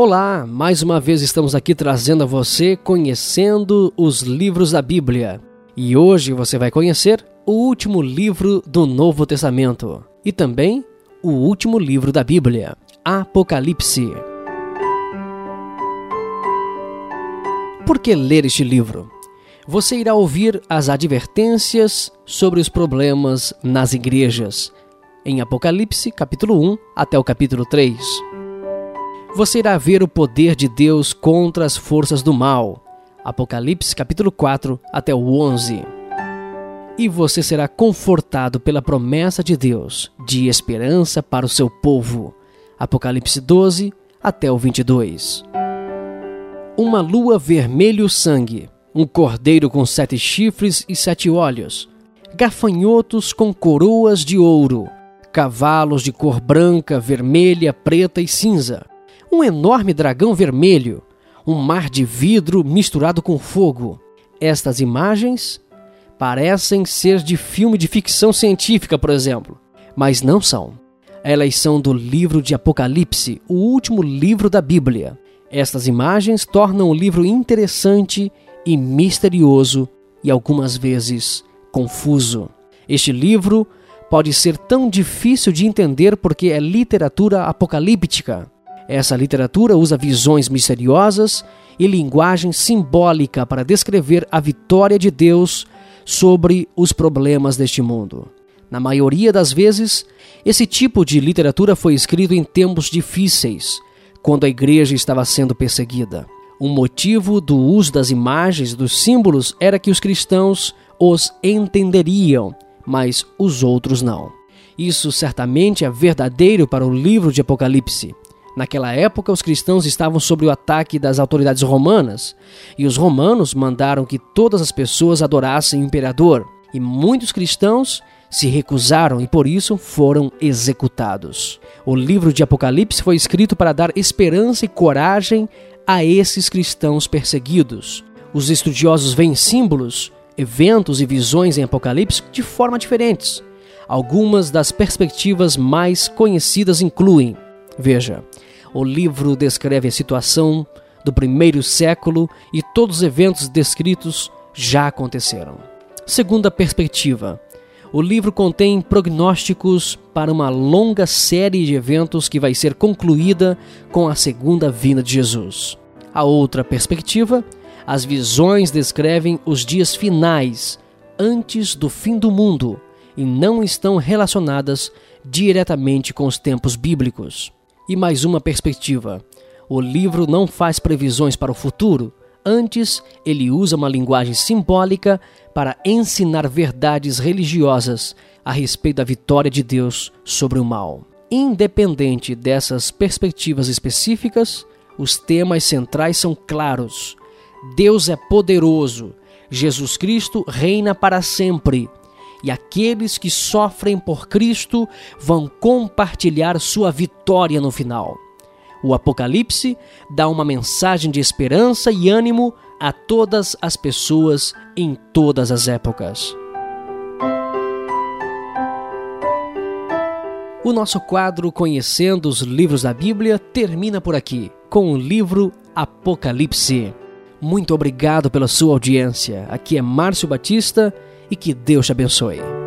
Olá, mais uma vez estamos aqui trazendo a você conhecendo os livros da Bíblia. E hoje você vai conhecer o último livro do Novo Testamento e também o último livro da Bíblia, Apocalipse. Por que ler este livro? Você irá ouvir as advertências sobre os problemas nas igrejas, em Apocalipse, capítulo 1 até o capítulo 3 você irá ver o poder de Deus contra as forças do mal. Apocalipse capítulo 4 até o 11. E você será confortado pela promessa de Deus de esperança para o seu povo. Apocalipse 12 até o 22. Uma lua vermelho sangue, um cordeiro com sete chifres e sete olhos, gafanhotos com coroas de ouro, cavalos de cor branca, vermelha, preta e cinza um enorme dragão vermelho, um mar de vidro misturado com fogo. Estas imagens parecem ser de filme de ficção científica, por exemplo, mas não são. Elas são do livro de Apocalipse, o último livro da Bíblia. Estas imagens tornam o livro interessante e misterioso e algumas vezes confuso. Este livro pode ser tão difícil de entender porque é literatura apocalíptica. Essa literatura usa visões misteriosas e linguagem simbólica para descrever a vitória de Deus sobre os problemas deste mundo. Na maioria das vezes, esse tipo de literatura foi escrito em tempos difíceis, quando a igreja estava sendo perseguida. O motivo do uso das imagens, dos símbolos, era que os cristãos os entenderiam, mas os outros não. Isso certamente é verdadeiro para o livro de Apocalipse. Naquela época, os cristãos estavam sob o ataque das autoridades romanas, e os romanos mandaram que todas as pessoas adorassem o imperador, e muitos cristãos se recusaram e por isso foram executados. O livro de Apocalipse foi escrito para dar esperança e coragem a esses cristãos perseguidos. Os estudiosos veem símbolos, eventos e visões em Apocalipse de forma diferentes. Algumas das perspectivas mais conhecidas incluem: veja, o livro descreve a situação do primeiro século e todos os eventos descritos já aconteceram. Segunda perspectiva, o livro contém prognósticos para uma longa série de eventos que vai ser concluída com a segunda vinda de Jesus. A outra perspectiva, as visões descrevem os dias finais, antes do fim do mundo, e não estão relacionadas diretamente com os tempos bíblicos. E mais uma perspectiva: o livro não faz previsões para o futuro, antes, ele usa uma linguagem simbólica para ensinar verdades religiosas a respeito da vitória de Deus sobre o mal. Independente dessas perspectivas específicas, os temas centrais são claros. Deus é poderoso, Jesus Cristo reina para sempre e aqueles que sofrem por Cristo vão compartilhar sua vitória no final. O Apocalipse dá uma mensagem de esperança e ânimo a todas as pessoas em todas as épocas. O nosso quadro Conhecendo os Livros da Bíblia termina por aqui, com o livro Apocalipse. Muito obrigado pela sua audiência. Aqui é Márcio Batista e que Deus te abençoe.